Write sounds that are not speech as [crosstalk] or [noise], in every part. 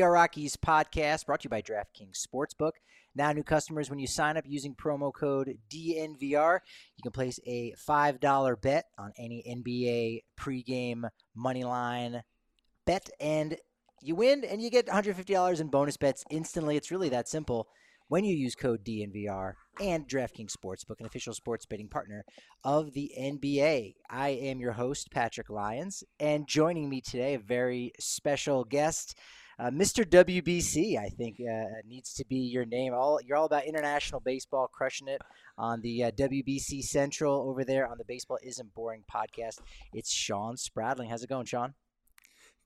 the Rockies podcast brought to you by DraftKings Sportsbook. Now, new customers, when you sign up using promo code DNVR, you can place a $5 bet on any NBA pregame money line bet, and you win and you get $150 in bonus bets instantly. It's really that simple when you use code DNVR and DraftKings Sportsbook, an official sports betting partner of the NBA. I am your host, Patrick Lyons, and joining me today, a very special guest. Uh, Mr. WBC, I think, uh, needs to be your name. All you're all about international baseball, crushing it on the uh, WBC Central over there on the Baseball Isn't Boring podcast. It's Shawn Spradling. How's it going, Shawn?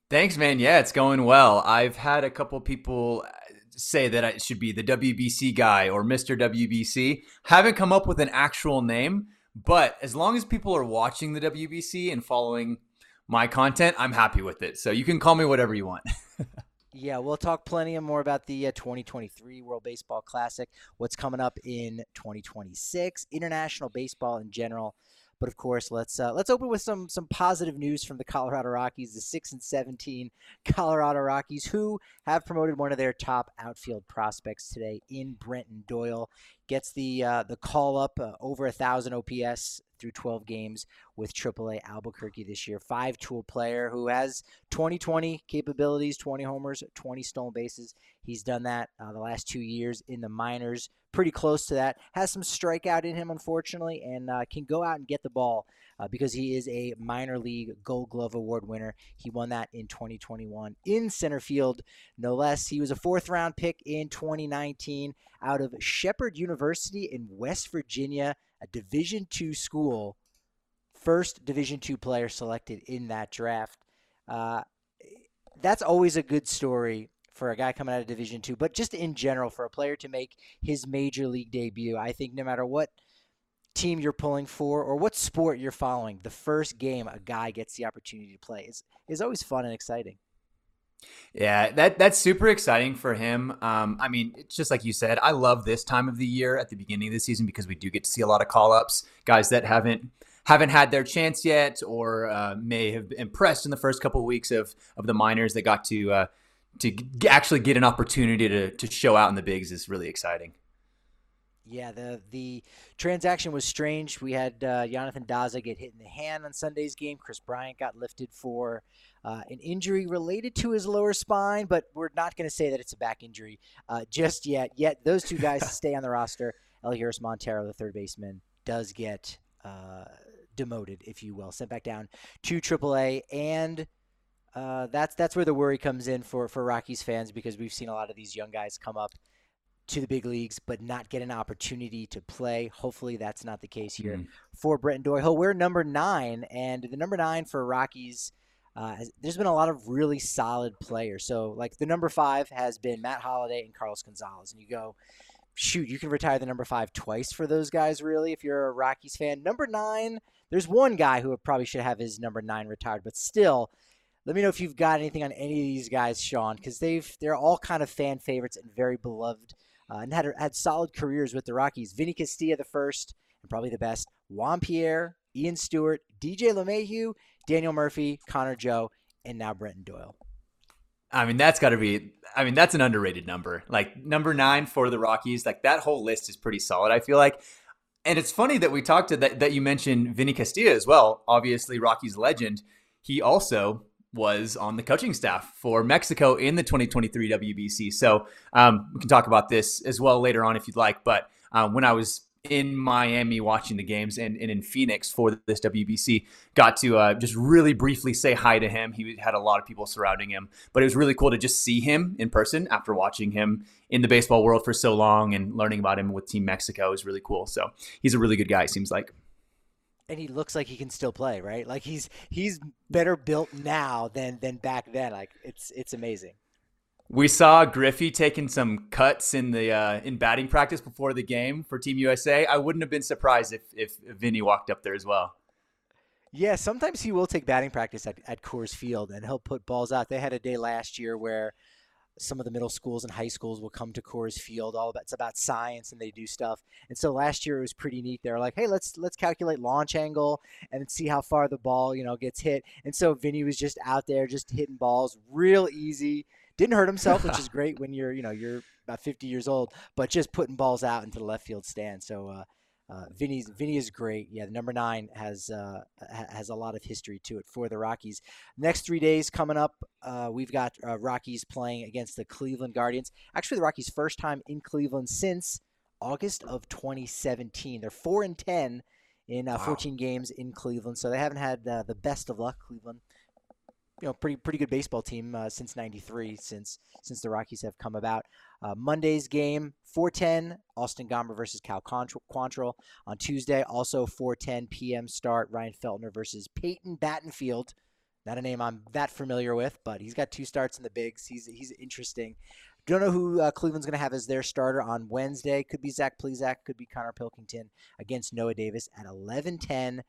Thanks, man. Yeah, it's going well. I've had a couple people say that I should be the WBC guy or Mr. WBC. Haven't come up with an actual name, but as long as people are watching the WBC and following my content, I'm happy with it. So you can call me whatever you want. [laughs] yeah, we'll talk plenty more about the uh, 2023 World Baseball Classic, what's coming up in 2026, international baseball in general. But of course, let's uh, let's open with some some positive news from the Colorado Rockies, the six and seventeen Colorado Rockies, who have promoted one of their top outfield prospects today in Brenton Doyle. Gets the uh, the call up uh, over a thousand OPS through 12 games with AAA Albuquerque this year. Five tool player who has 2020 capabilities, 20 homers, 20 stolen bases. He's done that uh, the last two years in the minors, pretty close to that. Has some strikeout in him, unfortunately, and uh, can go out and get the ball uh, because he is a minor league Gold Glove Award winner. He won that in 2021 in center field, no less. He was a fourth round pick in 2019 out of Shepherd University in West Virginia, a Division two school. First Division two player selected in that draft. Uh, that's always a good story for a guy coming out of Division two, but just in general for a player to make his major league debut. I think no matter what team you're pulling for or what sport you're following, the first game a guy gets the opportunity to play is is always fun and exciting. Yeah, that that's super exciting for him. Um, I mean, it's just like you said. I love this time of the year at the beginning of the season because we do get to see a lot of call ups, guys that haven't haven't had their chance yet, or uh, may have impressed in the first couple of weeks of of the minors that got to uh, to g- actually get an opportunity to to show out in the bigs is really exciting. Yeah, the the transaction was strange. We had uh, Jonathan Daza get hit in the hand on Sunday's game. Kris Bryant got lifted for uh, an injury related to his lower spine, but we're not going to say that it's a back injury uh, just yet. Yet those two guys [laughs] stay on the roster. Elehuris Montero, the third baseman, does get uh, demoted, if you will, sent back down to AAA, and uh, that's that's where the worry comes in for for Rockies fans because we've seen a lot of these young guys come up to the big leagues but not get an opportunity to play. Hopefully that's not the case here mm. for Brenton Doyle. We're number nine, and the number nine for Rockies. Uh, there's been a lot of really solid players. So, like the number five has been Matt Holliday and Carlos Gonzalez, and you go, shoot, you can retire the number five twice for those guys. Really, if you're a Rockies fan, number nine, there's one guy who probably should have his number nine retired, but still, let me know if you've got anything on any of these guys, Shawn, because they've they're all kind of fan favorites and very beloved uh, and had had solid careers with the Rockies. Vinny Castilla, the first and probably the best. Juan Pierre, Ian Stewart, DJ LeMahieu, Daniel Murphy, Connor Joe, and now Brenton Doyle. I mean, that's got to be. I mean, that's an underrated number. Like number nine for the Rockies. Like that whole list is pretty solid. I feel like. And it's funny that we talked to that, that you mentioned Vinny Castilla as well. Obviously, Rockies legend. He also was on the coaching staff for Mexico in the 2023 WBC. So um, we can talk about this as well later on if you'd like. But uh, when I was in Miami watching the games and, and in Phoenix for this WBC, got to uh, just really briefly say hi to him. He had a lot of people surrounding him, but it was really cool to just see him in person after watching him in the baseball world for so long and learning about him with Team Mexico is really cool. So he's a really good guy, seems like and he looks like he can still play, right? Like he's he's better built now than than back then. Like it's it's amazing. We saw Griffey taking some cuts in the uh, in batting practice before the game for Team USA. I wouldn't have been surprised if if Vinny walked up there as well. Yeah, sometimes he will take batting practice at, at Coors Field and he'll put balls out. They had a day last year where some of the middle schools and high schools will come to Coors Field. All about it's about science and they do stuff. And so last year it was pretty neat. They're like, hey, let's let's calculate launch angle and see how far the ball you know gets hit. And so Vinny was just out there just hitting balls, real easy. Didn't hurt himself, which is [laughs] great when you're, you know, you're about 50 years old, but just putting balls out into the left field stand. So uh, uh, Vinny's Vinny is great. Yeah, the number nine has uh, has a lot of history to it for the Rockies. Next three days coming up, uh, we've got uh, Rockies playing against the Cleveland Guardians. Actually, the Rockies' first time in Cleveland since August of 2017. They're four and ten in uh, 14 wow. games in Cleveland, so they haven't had uh, the best of luck. Cleveland you know pretty pretty good baseball team uh, since '93 since since the Rockies have come about. Uh, Monday's game 4:10 Austin Gomber versus Cal Quantrill on Tuesday. Also 4:10 p.m. start Ryan Feltner versus Peyton Battenfield. Not a name I'm that familiar with, but he's got two starts in the bigs. He's he's interesting. Don't know who uh, Cleveland's going to have as their starter on Wednesday. Could be Zach Plesac, could be Konnor Pilkington against Noah Davis at 11:10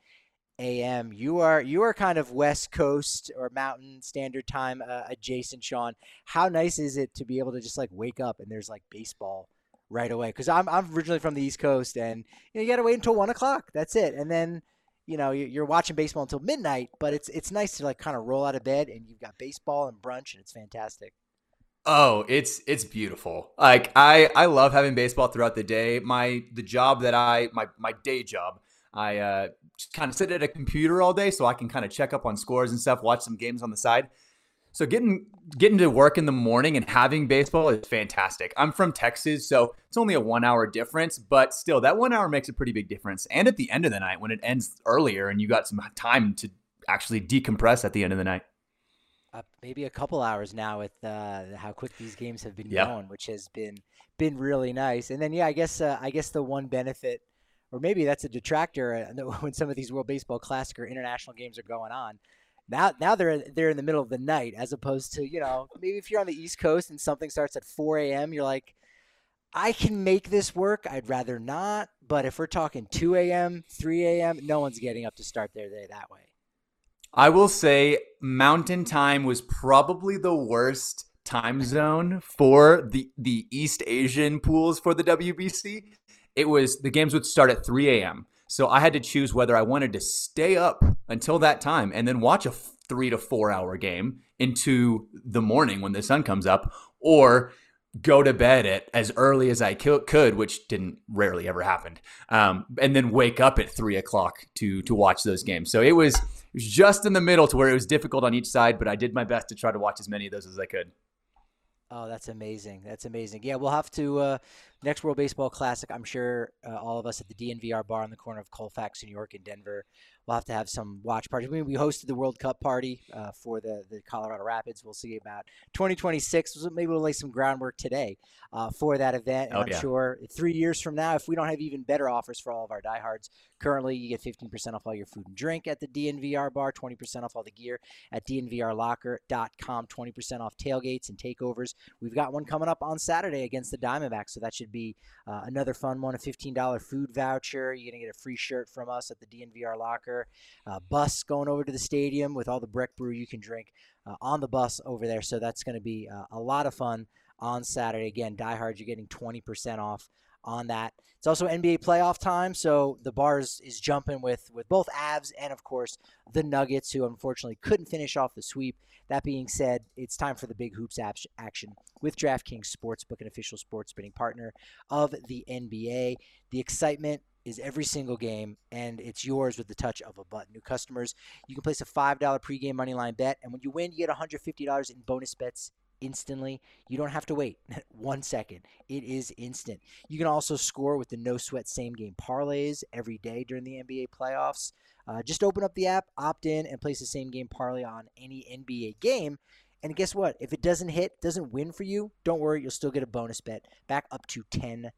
a.m. You are you are kind of West Coast or Mountain Standard Time uh, adjacent, Shawn. How nice is it to be able to just like wake up and there's like baseball right away? Because I'm I'm originally from the East Coast, and you, know, you got to wait until one o'clock. That's it, and then you know you're watching baseball until midnight. But it's it's nice to like kind of roll out of bed and you've got baseball and brunch, and it's fantastic. Oh, it's it's beautiful. Like I I love having baseball throughout the day. My the job that I my my day job I uh, just kind of sit at a computer all day so I can kind of check up on scores and stuff, watch some games on the side. So getting getting to work in the morning and having baseball is fantastic. I'm from Texas, so it's only a one hour difference, but still that one hour makes a pretty big difference. And at the end of the night, when it ends earlier and you got some time to actually decompress at the end of the night. Uh, maybe a couple hours now with uh, how quick these games have been going, which has been been really nice. And then yeah, I guess uh, I guess the one benefit or maybe that's a detractor uh, [laughs] when some of these World Baseball Classic or international games are going on. Now, now they're they're in the middle of the night, as opposed to you know maybe if you're on the East Coast and something starts at 4 a.m., you're like, I can make this work. I'd rather not. But if we're talking 2 a.m., 3 a.m., no one's getting up to start their day that way. I will say Mountain Time was probably the worst time zone for the the East Asian pools for the WBC it was the games would start at 3 a.m. So I had to choose whether I wanted to stay up until that time and then watch a three to four hour game into the morning when the sun comes up, or go to bed at as early as I could, which didn't rarely ever happened, um, and then wake up at three o'clock to to watch those games. So it was it was just in the middle to where it was difficult on each side, but I did my best to try to watch as many of those as I could. Oh, that's amazing. That's amazing. Yeah, we'll have to uh, next World Baseball Classic. I'm sure uh, all of us at the DNVR bar on the corner of Colfax, New York, and Denver we'll have to have some watch parties. I mean, we hosted the World Cup party uh, for the, the Colorado Rapids. We'll see about 2026. Maybe we'll lay some groundwork today uh, for that event. And oh, I'm yeah. sure three years from now, if we don't have even better offers for all of our diehards, currently you get 15% off all your food and drink at the DNVR bar, 20% off all the gear at DNVRlocker.com, 20% off tailgates and takeovers. We've got one coming up on Saturday against the Diamondbacks, so that should be uh, another fun one. A $15 food voucher. You're going to get a free shirt from us at the DNVR Locker uh, bus going over to the stadium with all the Breck brew you can drink uh, on the bus over there. So that's going to be uh, a lot of fun on Saturday. Again, diehards, you're getting 20% off on that. It's also NBA playoff time, so the bars is jumping with with both Avs and of course the Nuggets, who unfortunately couldn't finish off the sweep. That being said, it's time for the big hoops action with DraftKings Sportsbook, an official sports betting partner of the NBA. The excitement is every single game, and it's yours with the touch of a button. New customers, you can place a $5 pregame moneyline bet, and when you win, you get $150 in bonus bets instantly. You don't have to wait [laughs] one second. It is instant. You can also score with the no sweat same game parlays every day during the NBA playoffs. Uh, just open up the app, opt in, and place the same game parlay on any NBA game. And guess what? If it doesn't hit, doesn't win for you, don't worry, you'll still get a bonus bet back up to 10 dollars.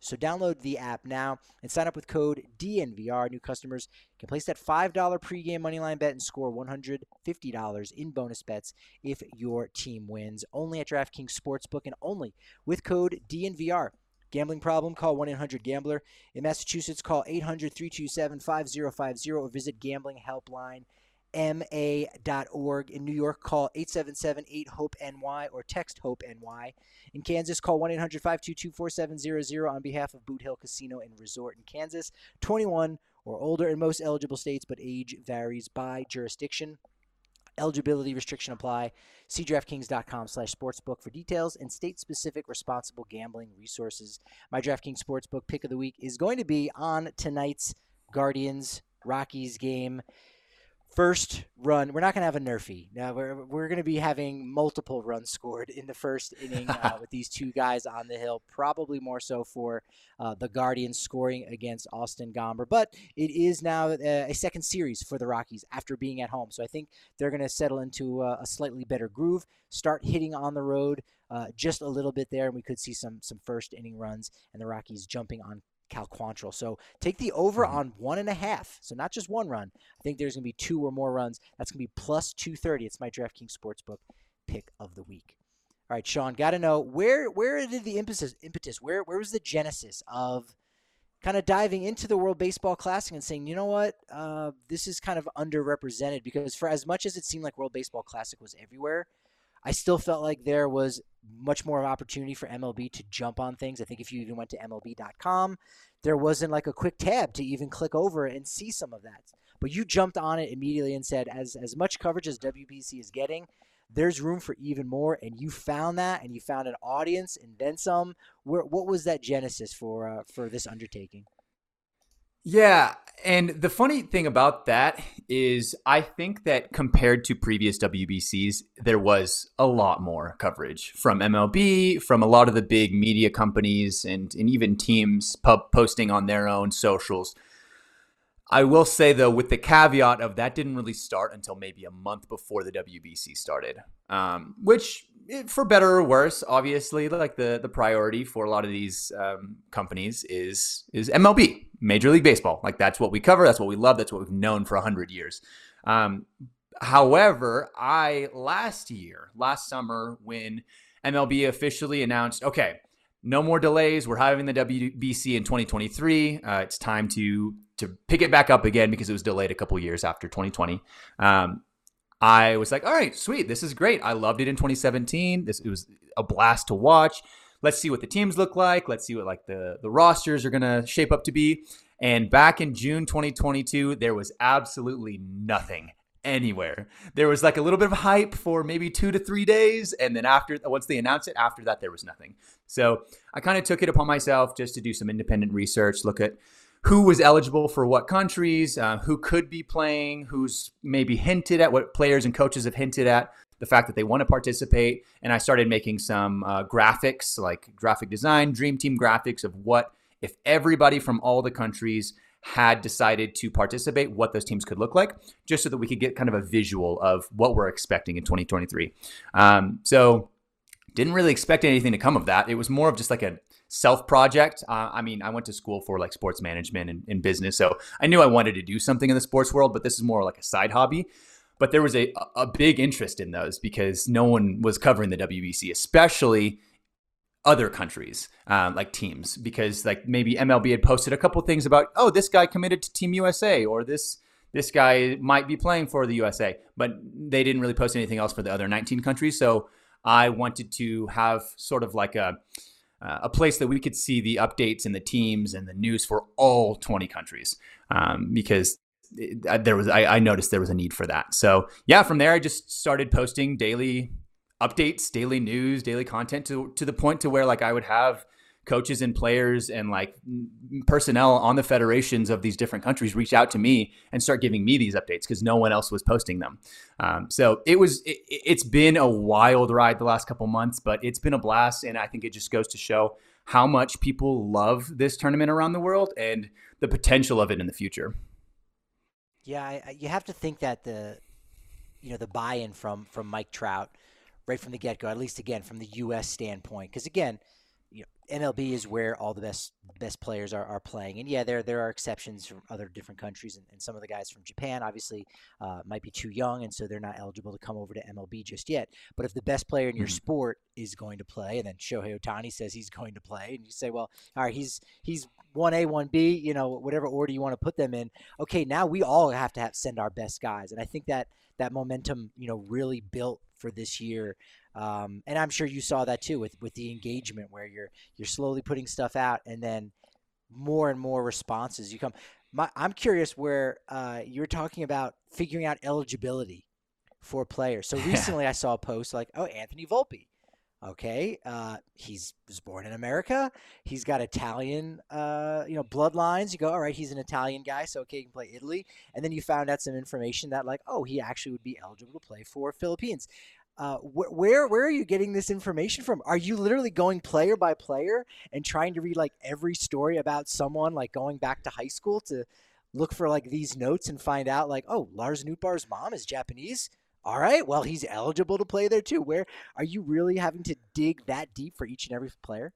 So download the app now and sign up with code DNVR. New customers can place that $5 pregame moneyline bet and score $150 in bonus bets if your team wins. Only at DraftKings Sportsbook and only with code DNVR. Gambling problem? Call 1 800 Gambler. In Massachusetts, call 800 327 5050 or visit gamblinghelpline.com ma.org. In New York, call 877 8 HOPE NY or text HOPE NY. In Kansas, call 1 800 522 4700 on behalf of Boot Hill Casino and Resort in Kansas. 21 or older in most eligible states, but age varies by jurisdiction. Eligibility restriction apply. See DraftKings.com slash sportsbook for details and state-specific responsible gambling resources. My DraftKings Sportsbook pick of the week is going to be on tonight's Guardians Rockies game first run. We're not going to have a NRFI. Now we're we're going to be having multiple runs scored in the first inning uh, [laughs] with these two guys on the hill. Probably more so for uh, the Guardians scoring against Austin Gomber, but it is now a, a, second series for the Rockies after being at home. So I think they're going to settle into a, a, slightly better groove, start hitting on the road. Uh, just a little bit there, and we could see some some first inning runs, and the Rockies jumping on Cal Quantrill. So take the over mm-hmm. on one and a half. So not just one run. I think there's going to be two or more runs. That's going to be plus 230. It's my DraftKings Sportsbook pick of the week. All right, Shawn, got to know where where did the impetus impetus where where was the genesis of kind of diving into the World Baseball Classic and saying, you know what, uh, this is kind of underrepresented because for as much as it seemed like World Baseball Classic was everywhere, I still felt like there was much more of opportunity for MLB to jump on things. I think if you even went to MLB.com, there wasn't like a quick tab to even click over and see some of that. But you jumped on it immediately and said, as as much coverage as WBC is getting, there's room for even more. And you found that, and you found an audience, and then some. Where what was that genesis for uh, for this undertaking? Yeah, and the funny thing about that is I think that compared to previous WBCs, there was a lot more coverage from MLB, from a lot of the big media companies, and, and even teams pub posting on their own socials. I will say though, with the caveat of that didn't really start until maybe a month before the WBC started, um, which for better or worse, obviously, like the the priority for a lot of these um, companies is is MLB, Major League Baseball. Like that's what we cover. That's what we love. That's what we've known for a hundred years. Um, however, I last year, last summer, when MLB officially announced, okay, no more delays. We're having the WBC in 2023. Uh, it's time to to pick it back up again because it was delayed a couple years after 2020. Um, I was like, all right, sweet. This is great. I loved it in 2017. This it was a blast to watch. Let's see what the teams look like. Let's see what like the the rosters are going to shape up to be. And back in June 2022, there was absolutely nothing anywhere. There was like a little bit of hype for maybe 2 to 3 days and then after once they announced it, after that there was nothing. So, I kind of took it upon myself just to do some independent research, look at who was eligible for what countries, uh, who could be playing, who's maybe hinted at what players and coaches have hinted at the fact that they want to participate. And I started making some uh, graphics, like graphic design, dream team graphics of what if everybody from all the countries had decided to participate, what those teams could look like, just so that we could get kind of a visual of what we're expecting in 2023. Um, so didn't really expect anything to come of that. It was more of just like a self project. Uh, I mean, I went to school for like sports management and, and, business, so I knew I wanted to do something in the sports world, but this is more like a side hobby. But there was a, a big interest in those because no one was covering the WBC, especially other countries, uh, like teams, because like maybe MLB had posted a couple things about, oh, this guy committed to Team USA or this this guy might be playing for the USA, but they didn't really post anything else for the other 19 countries. So I wanted to have sort of like a uh, a place that we could see the updates and the teams and the news for all 20 countries um, because it, there was I, I, noticed there was a need for that. So yeah, from there I just started posting daily updates, daily news, daily content to to the point to where like I would have coaches and players and like personnel on the federations of these different countries reach out to me and start giving me these updates because no one else was posting them. Um, so it was it, has been a wild ride the last couple months, but it's been a blast, and I think it just goes to show how much people love this tournament around the world and the potential of it in the future. Yeah, I, you have to think that the you know the buy-in from from Mike Trout right from the get-go, at least again from the U.S. standpoint, because again MLB is where all the best best players are, are playing, and yeah, there there are exceptions from other different countries, and, and some of the guys from Japan obviously uh, might be too young, and so they're not eligible to come over to MLB just yet. But if the best player in your mm-hmm. sport is going to play, and then Shohei Ohtani says he's going to play, and you say, well, all right, he's he's one A, one B, you know, whatever order you want to put them in. Okay, now we all have to have send our best guys, and I think that that momentum, you know, really built for this year um, and I'm sure you saw that too with, with the engagement where you're you're slowly putting stuff out and then more and more responses you come. My, I'm curious where uh, you're talking about figuring out eligibility for players. So [laughs] recently I saw a post like, oh, Anthony Volpe. Okay, uh, he's was born in America. He's got Italian, uh, you know, bloodlines. You go, all right, he's an Italian guy, so okay, he can play Italy. And then you found out some information that, like, oh, he actually would be eligible to play for Philippines. Uh, wh- where where are you getting this information from? Are you literally going player by player and trying to read like every story about someone like going back to high school to look for like these notes and find out like, oh, Lars Nootbaar's mom is Japanese? All right, well, he's eligible to play there too. Where are you really having to dig that deep for each and every player?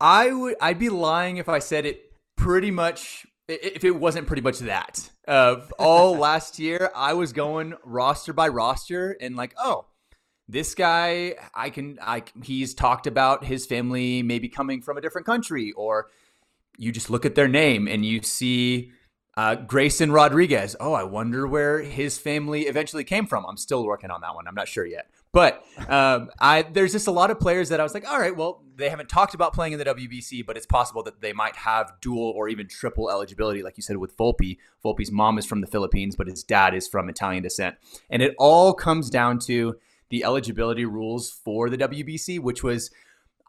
I would I'd be lying if I said it pretty much if it wasn't pretty much that. Uh, all [laughs] last year I was going roster by roster and like, oh, this guy I can I he's talked about his family maybe coming from a different country or you just look at their name and you see uh, Grayson Rodriguez. Oh, I wonder where his family eventually came from. I'm still working on that one. I'm not sure yet. But um, I there's just a lot of players that I was like, all right, well, they haven't talked about playing in the WBC, but it's possible that they might have dual or even triple eligibility, like you said with Volpe. Volpe's mom is from the Philippines, but his dad is from Italian descent, and it all comes down to the eligibility rules for the WBC, which was,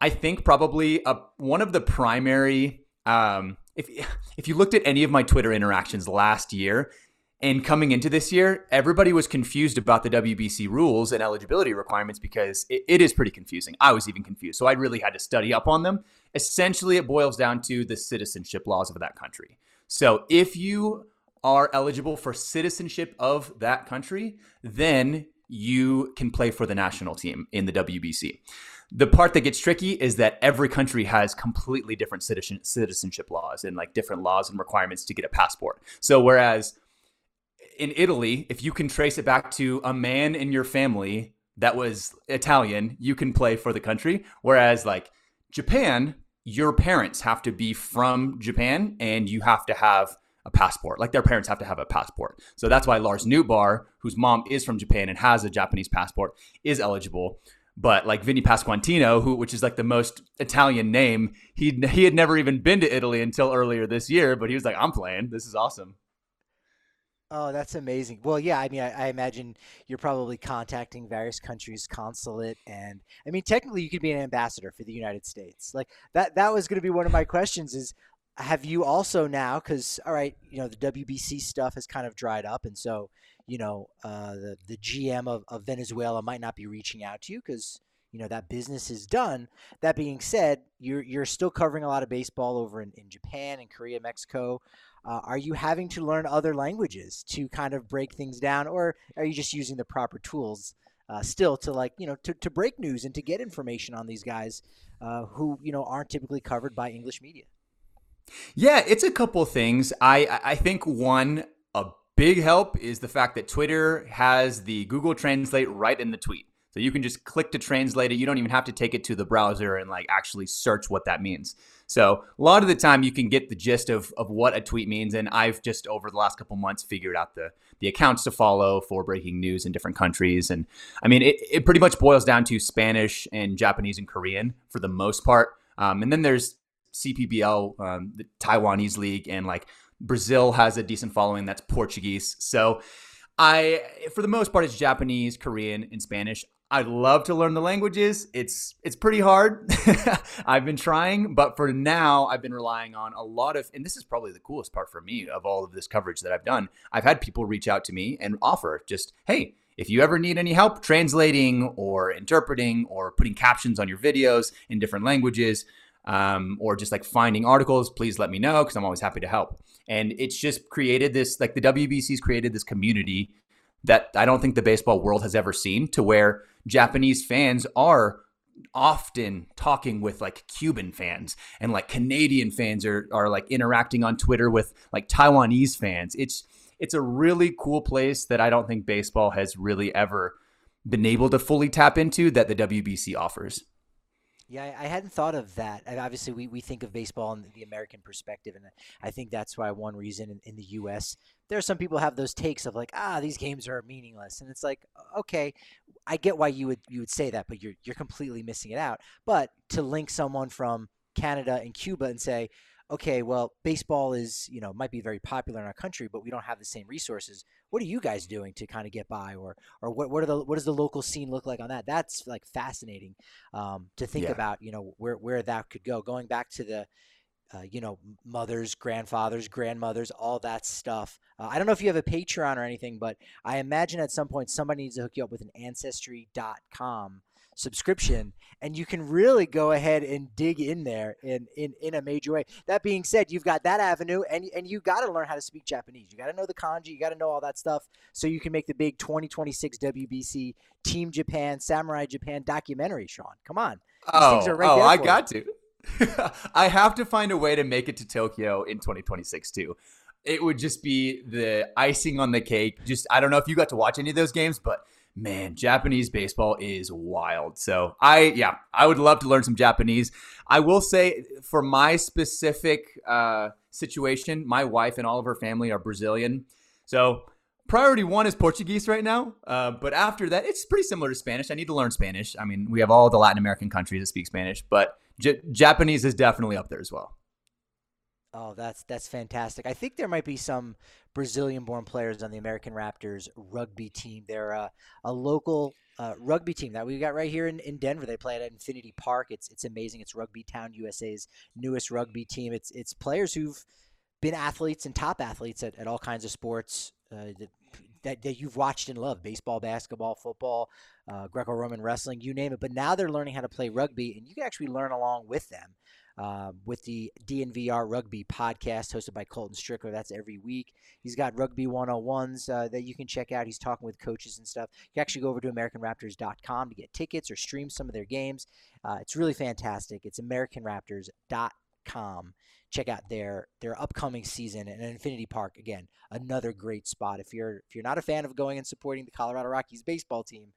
I think, probably a, one of the primary um, if if you looked at any of my Twitter interactions last year and coming into this year, everybody was confused about the WBC rules and eligibility requirements because it, it is pretty confusing. I was even confused, so I really had to study up on them. Essentially, it boils down to the citizenship laws of that country. So if you are eligible for citizenship of that country, then you can play for the national team in the WBC. The part that gets tricky is that every country has completely different citizen, citizenship laws and like different laws and requirements to get a passport. So whereas in Italy, if you can trace it back to a man in your family that was Italian, you can play for the country. Whereas like Japan, your parents have to be from Japan and you have to have a passport. Like their parents have to have a passport. So that's why Lars Nootbaar, whose mom is from Japan and has a Japanese passport, is eligible. But like Vinny Pasquantino, who which is like the most Italian name, he he had never even been to Italy until earlier this year. But he was like, "I'm playing. This is awesome." Oh, that's amazing. Well, yeah, I mean, I, I, imagine you're probably contacting various countries' consulate, and I mean, technically, you could be an ambassador for the United States. Like that. That was going to be one of my questions. Is have you also now? Because all right, you know, the WBC stuff has kind of dried up, and so you know, uh, the the GM of, of Venezuela might not be reaching out to you because you know that business is done. That being said, you're you're still covering a lot of baseball over in, in Japan and Korea, Mexico. Uh, are you having to learn other languages to kind of break things down, or are you just using the proper tools uh, still to like you know to, to break news and to get information on these guys uh, who you know aren't typically covered by English media? Yeah, it's a couple things. I I think one a Big help is the fact that Twitter has the Google Translate right in the tweet. So you can just click to translate it. You don't even have to take it to the browser and like actually search what that means. So a lot of the time you can get the gist of, of what a tweet means. And I've just over the last couple months figured out the the accounts to follow for breaking news in different countries. And I mean it, it pretty much boils down to Spanish and Japanese and Korean for the most part. Um, and then there's CPBL, um, the Taiwanese league, and like Brazil has a decent following that's Portuguese. So I, for the most part, it's Japanese, Korean, and Spanish. I'd love to learn the languages. It's it's pretty hard. [laughs] I've been trying, but for now, I've been relying on a lot of, and this is probably the coolest part for me of all of this coverage that I've done. I've had people reach out to me and offer just, hey, if you ever need any help translating or interpreting or putting captions on your videos in different languages, um, or just like finding articles, please let me know because I'm always happy to help. And it's just created this, like the WBC's created this community that I don't think the baseball world has ever seen to where Japanese fans are often talking with like Cuban fans and like Canadian fans are, are like interacting on Twitter with like Taiwanese fans. It's it's a really cool place that I don't think baseball has really ever been able to fully tap into that the WBC offers. Yeah, I hadn't thought of that. obviously, we, we think of baseball in the American perspective, and I think that's why one reason in, in the U.S. there are some people have those takes of like, ah, these games are meaningless, and it's like, okay, I get why you would you would say that, but you're you're completely missing it out. But to link someone from Canada and Cuba and say, okay, well, baseball is, you know, might be very popular in our country, but we don't have the same resources. What are you guys doing to kind of get by, or or what what are the what does the local scene look like on that? That's like fascinating um, to think Yeah. about. You know, where where that could go. Going back to the uh, you know, mothers, grandfathers, grandmothers, all that stuff. Uh, I don't know if you have a Patreon or anything, but I imagine at some point somebody needs to hook you up with an Ancestry.com subscription, and you can really go ahead and dig in there in, in, in a major way. That being said, you've got that avenue, and, and you got to learn how to speak Japanese. You got to know the kanji, you got to know all that stuff, so you can make the big 2026 WBC Team Japan, Samurai Japan documentary, Shawn. Come on. Oh, things are oh, right oh, there I for you. got to. [laughs] I have to find a way to make it to Tokyo in 2026 too. It would just be the icing on the cake. Just I don't know if you got to watch any of those games, but man, Japanese baseball is wild. So I yeah, I would love to learn some Japanese. I will say for my specific uh, situation, my wife and all of her family are Brazilian, so priority one is Portuguese right now. Uh, but after that, it's pretty similar to Spanish. I need to learn Spanish. I mean, we have all the Latin American countries that speak Spanish, but J- Japanese is definitely up there as well. Oh, that's that's fantastic. I think there might be some Brazilian-born players on the American Raptors rugby team. They're uh, a local uh, rugby team that we got right here in, in Denver. They play at Infinity Park. It's it's amazing. It's Rugby Town USA's newest rugby team. It's it's players who've been athletes and top athletes at, at all kinds of sports uh, that, that that you've watched and loved: baseball, basketball, football, uh, Greco-Roman wrestling, you name it. But now they're learning how to play rugby, and you can actually learn along with them uh, with the DNVR Rugby podcast hosted by Colton Strickler. That's every week. He's got Rugby 101s uh, that you can check out. He's talking with coaches and stuff. You can actually go over to AmericanRaptors.com to get tickets or stream some of their games. Uh, it's really fantastic. It's AmericanRaptors.com. Check out their their upcoming season and Infinity Park again. Another great spot. If you're if you're not a fan of going and supporting the Colorado Rockies baseball team,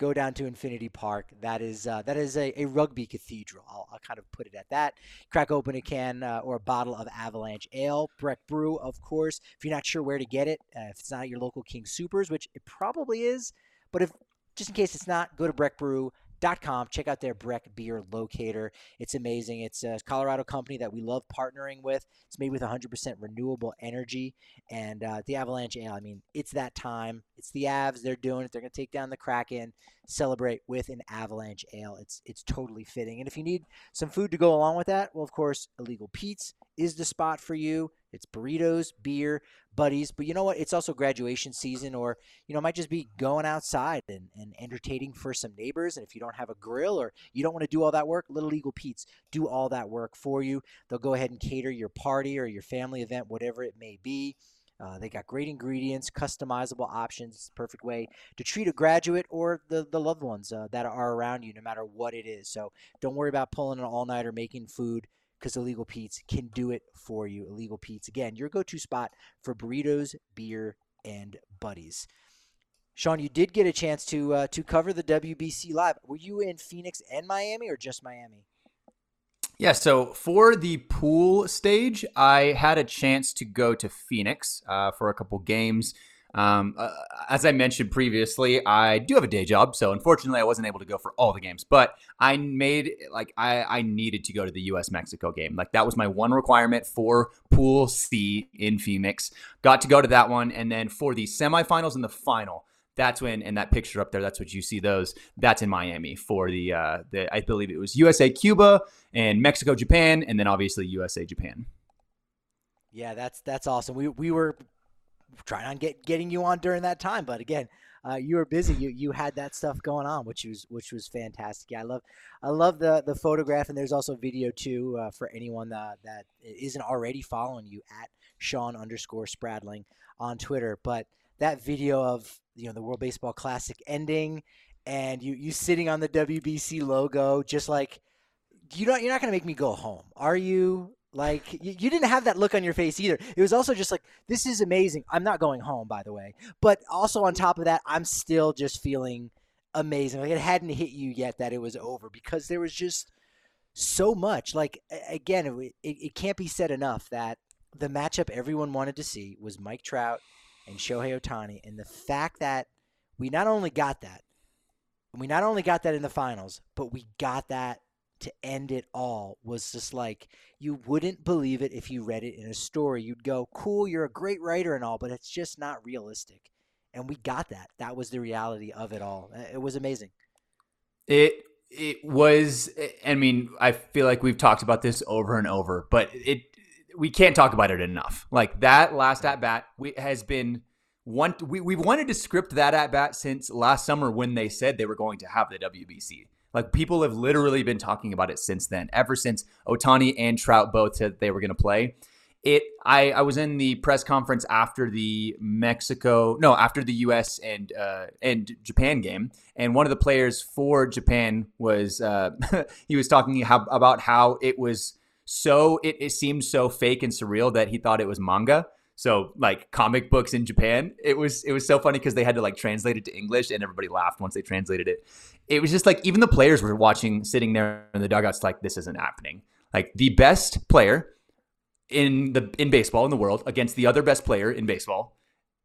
go down to Infinity Park. That is uh, that is a, a rugby cathedral. I'll, I'll kind of put it at that. Crack open a can uh, or a bottle of Avalanche Ale, Breck Brew, of course. If you're not sure where to get it, uh, if it's not at your local King Soopers, which it probably is, but if just in case it's not, go to breckbrew.com. Check out their Breck beer locator. It's amazing. It's a Colorado company that we love partnering with. It's made with 100% renewable energy. And uh, the Avalanche Ale, I mean, it's that time. It's the Avs. They're doing it. They're going to take down the Kraken, celebrate with an Avalanche Ale. It's it's totally fitting. And if you need some food to go along with that, well, of course, Illegal Pete's is the spot for you. It's burritos, beer, buddies. But you know what? It's also graduation season, or you know, might just be going outside and, and entertaining for some neighbors. And if you don't have a grill or you don't want to do all that work, let Illegal Pete's do all that work for you. They'll go ahead and cater your party or your family event, whatever it may be. Uh, they got great ingredients, customizable options. It's perfect way to treat a graduate or the, the loved ones uh, that are around you, no matter what it is. So don't worry about pulling an all nighter making food because Illegal Pete's can do it for you. Illegal Pete's, again, your go to spot for burritos, beer, and buddies. Shawn, you did get a chance to uh, to cover the WBC live. Were you in Phoenix and Miami, or just Miami? Yeah, so for the pool stage, I had a chance to go to Phoenix uh, for a couple games. Um, uh, as I mentioned previously, I do have a day job, so unfortunately, I wasn't able to go for all the games. But I made like I, I needed to go to the U.S. Mexico game. Like that was my one requirement for Pool C in Phoenix. Got to go to that one, and then for the semifinals and the final, that's when and that picture up there that's what you see those that's in miami for the uh the i believe it was usa cuba and mexico japan and then obviously usa japan Yeah, that's that's awesome. We we were trying on get getting you on during that time, but again, uh, you were busy. You you had that stuff going on, which was which was fantastic. Yeah, I love I love the the photograph, and there's also video too uh, for anyone that that isn't already following you at Shawn underscore Spradling on Twitter. But that video of you know the World Baseball Classic ending, and you you sitting on the WBC logo, just like you don't you're not gonna make me go home, are you? Like you, you didn't have that look on your face either. It was also just like this is amazing. I'm not going home, by the way. But also on top of that, I'm still just feeling amazing. Like it hadn't hit you yet that it was over because there was just so much. Like again, it, it, it can't be said enough that the matchup everyone wanted to see was Mike Trout and Shohei Ohtani, and the fact that we not only got that, we not only got that in the finals, but we got that to end it all was just like you wouldn't believe it if you read it in a story. You'd go, "Cool, you're a great writer and all, but it's just not realistic." And we got that. That was the reality of it all. It was amazing. It it was I mean, I feel like we've talked about this over and over, but it we can't talk about it enough. Like that last at bat we has been one we, we've wanted to script that at bat since last summer when they said they were going to have the WBC. Like people have literally been talking about it since then, ever since Ohtani and Trout both said they were going to play. It I I was in the press conference after the Mexico no after the U.S. and uh, and Japan game, and one of the players for Japan was uh, [laughs] he was talking how, about how it was so it, it seemed so fake and surreal that he thought it was manga. So like comic books in Japan, it was it was so funny because they had to like translate it to English and everybody laughed once they translated it. It was just like even the players were watching, sitting there in the dugouts, like this isn't happening. Like the best player in the in baseball in the world against the other best player in baseball,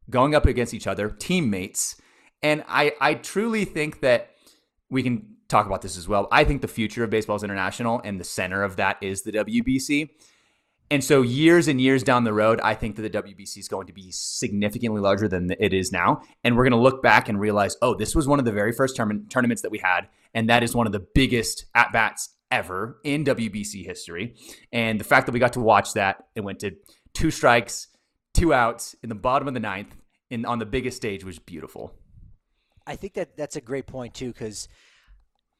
going up against each other, teammates, and I I truly think that we can talk about this as well. I think the future of baseball is international, and the center of that is the WBC. And so, years and years down the road, I think that the WBC is going to be significantly larger than it is now. And we're going to look back and realize, oh, this was one of the very first tourna- tournaments that we had. And that is one of the biggest at bats ever in WBC history. And the fact that we got to watch that, it went to two strikes, two outs in the bottom of the ninth, in, on the biggest stage was beautiful. I think that that's a great point, too, because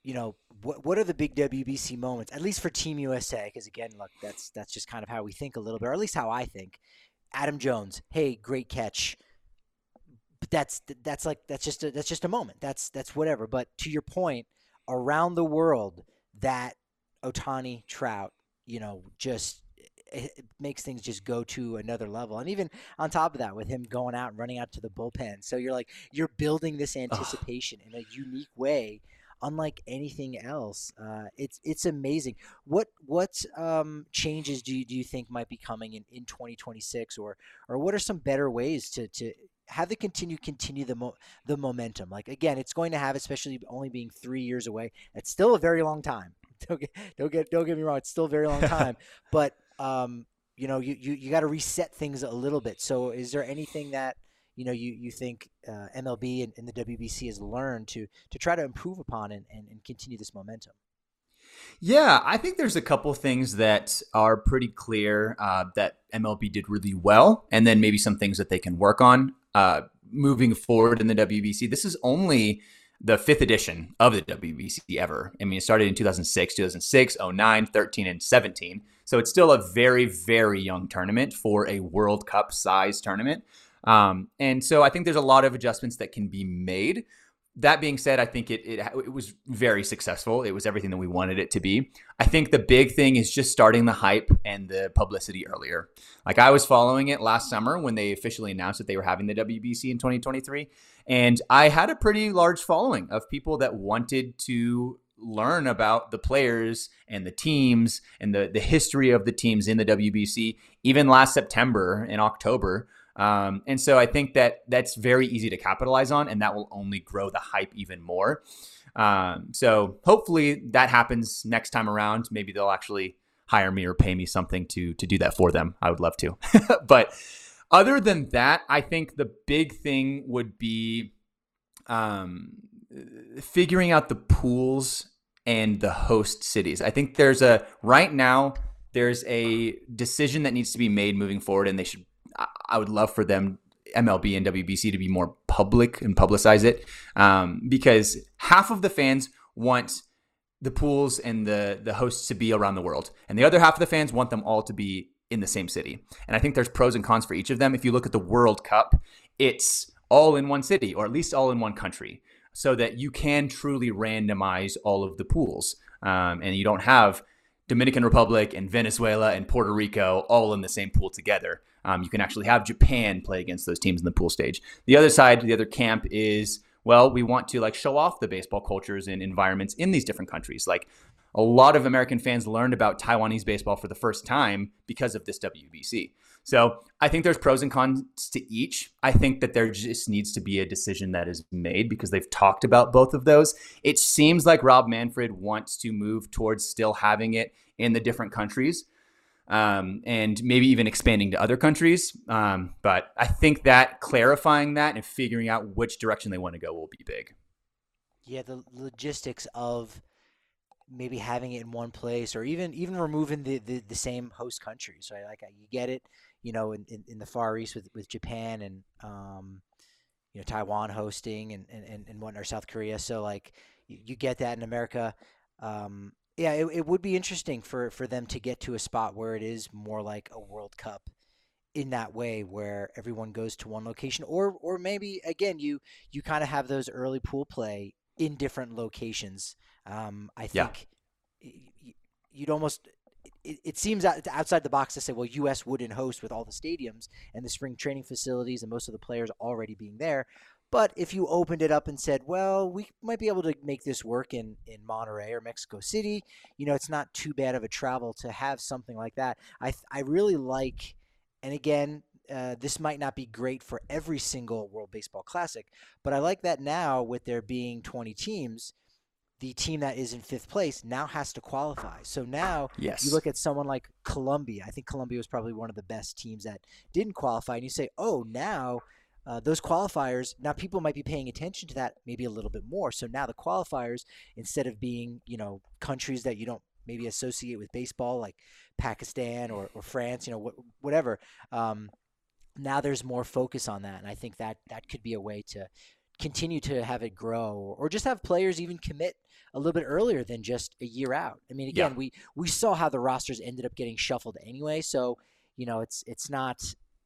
you know, what what are the big WBC moments? At least for Team USA, because again, look, that's that's just kind of how we think a little bit, or at least how I think. Adam Jones, hey, great catch. But that's that's like that's just a, that's just a moment. That's that's whatever. But to your point, around the world, that Ohtani Trout, you know, just it makes things just go to another level. And even on top of that, with him going out and running out to the bullpen, so you're like you're building this anticipation in a unique way unlike anything else. Uh, it's it's amazing. What what um, changes do you, do you think might be coming in, in 2026, or or what are some better ways to to have the continue continue the mo- the momentum? Like again, it's going to have, especially only being three years away. It's still a very long time. [laughs] Don't get don't get don't get me wrong. It's still a very long [laughs] time, but um, you know, you, you, you got to reset things a little bit. So, is there anything that you know you you think uh, MLB and, and, the WBC has learned to to try to improve upon and, and, and continue this momentum? Yeah, I think there's a couple things that are pretty clear uh, that MLB did really well, and then maybe some things that they can work on uh, moving forward in the WBC. This is only the fifth edition of the WBC ever. I mean, it started in 2006, 2006, 09, 13, and 17. So it's still a very, very young tournament for a World Cup size tournament. Um, and so I think there's a lot of adjustments that can be made. That being said, I think it, it it was very successful. It was everything that we wanted it to be. I think the big thing is just starting the hype and the publicity earlier. Like I was following it last summer when they officially announced that they were having the WBC in 2023, and I had a pretty large following of people that wanted to learn about the players and the teams and the the history of the teams in the WBC. Even last September in October, um, and so I think that that's very easy to capitalize on, and that will only grow the hype even more. Um, so hopefully that happens next time around. Maybe they'll actually hire me or pay me something to to do that for them. I would love to. [laughs] but other than that, I think the big thing would be um, figuring out the pools and the host cities. I think there's a right now there's a decision that needs to be made moving forward, and they should I would love for them MLB and WBC to be more public and publicize it um, because half of the fans want the pools and the the hosts to be around the world, and the other half of the fans want them all to be in the same city. And I think there's pros and cons for each of them. If you look at the World Cup, it's all in one city or at least all in one country, so that you can truly randomize all of the pools, um, and you don't have Dominican Republic and Venezuela and Puerto Rico all in the same pool together. Um, you can actually have Japan play against those teams in the pool stage. The other side, the other camp is well, we want to like show off the baseball cultures and environments in these different countries. Like a lot of American fans learned about Taiwanese baseball for the first time because of this WBC. So I think there's pros and cons to each. I think that there just needs to be a decision that is made because they've talked about both of those. It seems like Rob Manfred wants to move towards still having it in the different countries um, and maybe even expanding to other countries. Um, but I think that clarifying that and figuring out which direction they want to go will be big. Yeah, the logistics of maybe having it in one place or even even removing the, the, the same host countries right like you get it you know in, in, in, the far east with, with japan and um, you know taiwan hosting and, and, and whatnot or south korea so like you, you get that in america um, yeah it, it would be interesting for, for them to get to a spot where it is more like a world cup in that way where everyone goes to one location or or maybe again you you kind of have those early pool play in different locations um, I think yeah. you'd almost it, it, seems outside the box to say, well, U.S. wouldn't host with all the stadiums and the spring training facilities and most of the players already being there. But if you opened it up and said, well, we might be able to make this work in, in Monterrey or Mexico City, you know, it's not too bad of a travel to have something like that. I, I really like, and again, uh, this might not be great for every single World Baseball Classic, but I like that now with there being 20 teams – the team that is in fifth place now has to qualify. So now yes. you look at someone like Colombia. I think Colombia was probably one of the best teams that didn't qualify. And you say, oh, now uh, those qualifiers, now people might be paying attention to that maybe a little bit more. So now the qualifiers, instead of being, you know, countries that you don't maybe associate with baseball, like Pakistan or, or France, you know, wh- whatever, um, now there's more focus on that. And I think that that could be a way to continue to have it grow or just have players even commit a little bit earlier than just a year out. I mean, again, yeah. we we saw how the rosters ended up getting shuffled anyway, so you know it's it's not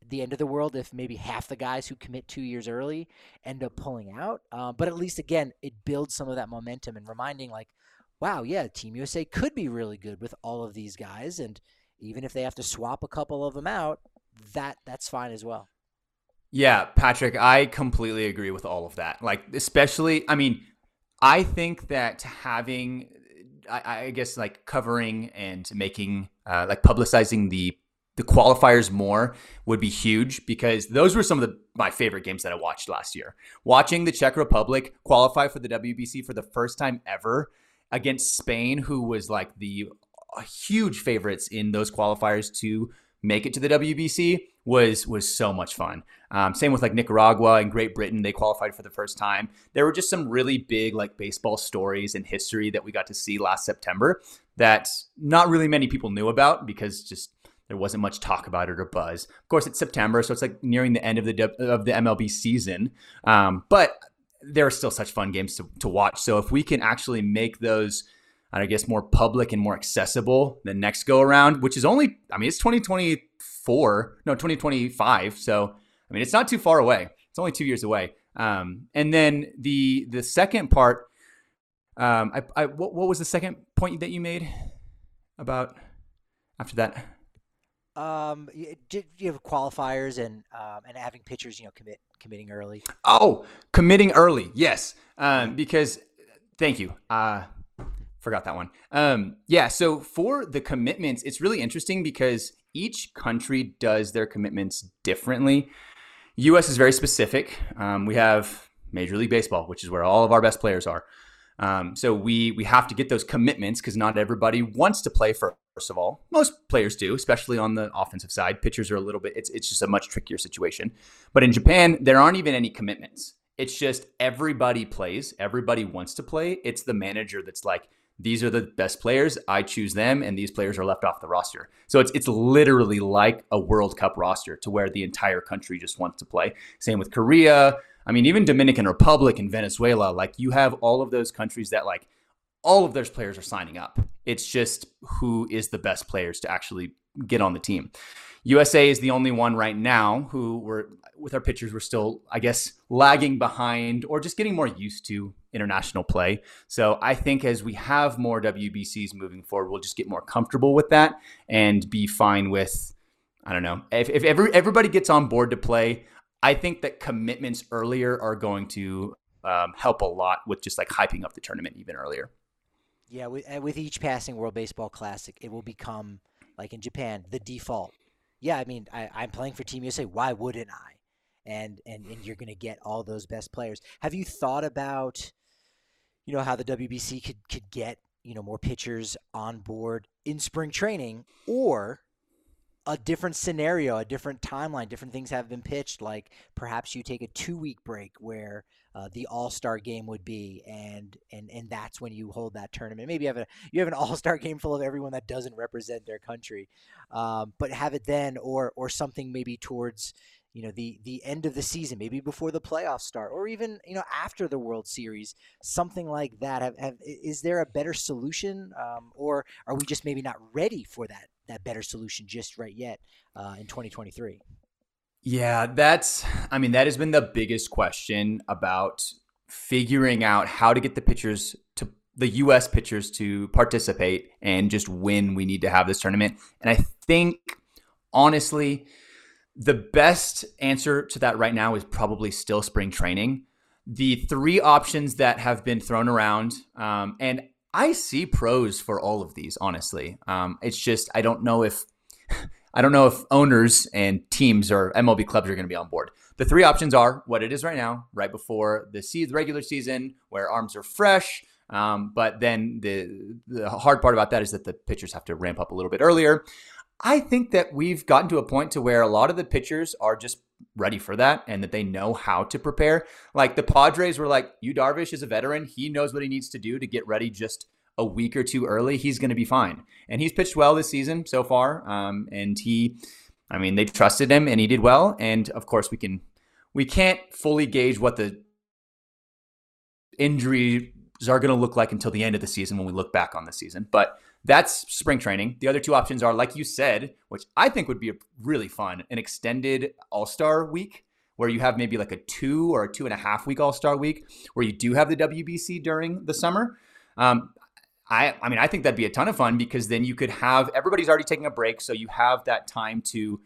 the end of the world if maybe half the guys who commit two years early end up pulling out. Uh, but at least again, it builds some of that momentum and reminding like, wow, yeah, Team USA could be really good with all of these guys, and even if they have to swap a couple of them out, that that's fine as well. Yeah, Patrick, I completely agree with all of that. Like, especially, I mean, I think that having, I, I guess, like covering and making, uh, like publicizing the the qualifiers more would be huge because those were some of the my favorite games that I watched last year. Watching the Czech Republic qualify for the WBC for the first time ever against Spain, who was like the uh, huge favorites in those qualifiers to make it to the WBC was was so much fun. Um, same with like Nicaragua and Great Britain; they qualified for the first time. There were just some really big like baseball stories and history that we got to see last September that not really many people knew about because just there wasn't much talk about it or buzz. Of course, it's September, so it's like nearing the end of the of the MLB season. Um, but there are still such fun games to, to watch. So if we can actually make those I guess more public and more accessible the next go around, which is only, I mean, it's 2024, no, 2025. So, I mean, it's not too far away. It's only two years away. Um, and then the the second part, um, I, I what, what was the second point that you made about after that? Um, you, you have qualifiers and um, and having pitchers, you know, commit committing early. Oh, committing early, yes. Um, because thank you. Uh, forgot that one. Um, yeah, so for the commitments, it's really interesting because each country does their commitments differently. U.S. is very specific. Um, we have Major League Baseball, which is where all of our best players are. Um, so we we have to get those commitments because not everybody wants to play. First of all, most players do, especially on the offensive side. Pitchers are a little bit. It's it's just a much trickier situation. But in Japan, there aren't even any commitments. It's just everybody plays. Everybody wants to play. It's the manager that's like, these are the best players. I choose them, and these players are left off the roster. So it's it's literally like a World Cup roster to where the entire country just wants to play. Same with Korea. I mean, even Dominican Republic and Venezuela. Like you have all of those countries that like all of those players are signing up. It's just who is the best players to actually get on the team. USA is the only one right now who we're with our pitchers we're still I guess lagging behind or just getting more used to international play. So I think as we have more WBCs moving forward, we'll just get more comfortable with that and be fine with I don't know. If if every, everybody gets on board to play, I think that commitments earlier are going to um, help a lot with just like hyping up the tournament even earlier. Yeah, with, with each passing World Baseball Classic, it will become like in Japan the default. Yeah, I mean, I, I'm playing for Team USA. Why wouldn't I? And and and you're going to get all those best players. Have you thought about, you know, how the WBC could could get you know more pitchers on board in spring training, or a different scenario, a different timeline, different things have been pitched. Like perhaps you take a two week break where uh, the All Star game would be, and and and that's when you hold that tournament. Maybe you have a you have an [laughs] All Star game full of everyone that doesn't represent their country, um, but have it then, or or something maybe towards you know the the end of the season, maybe before the playoffs start, or even you know after the World Series, something like that. Have, have is there a better solution, um, or are we just maybe not ready for that that better solution just right yet uh, in 2023? Yeah, that's, I mean, that has been the biggest question about figuring out how to get the pitchers to the US pitchers to participate and just when we need to have this tournament. And I think, honestly, the best answer to that right now is probably still spring training. The three options that have been thrown around, um, and I see pros for all of these. Honestly, um, it's just I don't know if [laughs] I don't know if owners and teams or MLB clubs are going to be on board. The three options are what it is right now, right before the regular season, where arms are fresh. Um, but then the the hard part about that is that the pitchers have to ramp up a little bit earlier. I think that we've gotten to a point to where a lot of the pitchers are just ready for that and that they know how to prepare. Like the Padres were like, you Darvish is a veteran. He knows what he needs to do to get ready just a week or two early. He's going to be fine. And he's pitched well this season so far. Um, and he, I mean, they trusted him and he did well. And of course, we can, we can't fully gauge what the injuries are going to look like until the end of the season when we look back on the season. But that's spring training. The other two options are, like you said, which I think would be really fun an extended All Star week where you have maybe like a two or a two and a half week All Star week where you do have the WBC during the summer. Um, I, I mean, I think that'd be a ton of fun because then you could have everybody's already taking a break, so you have that time to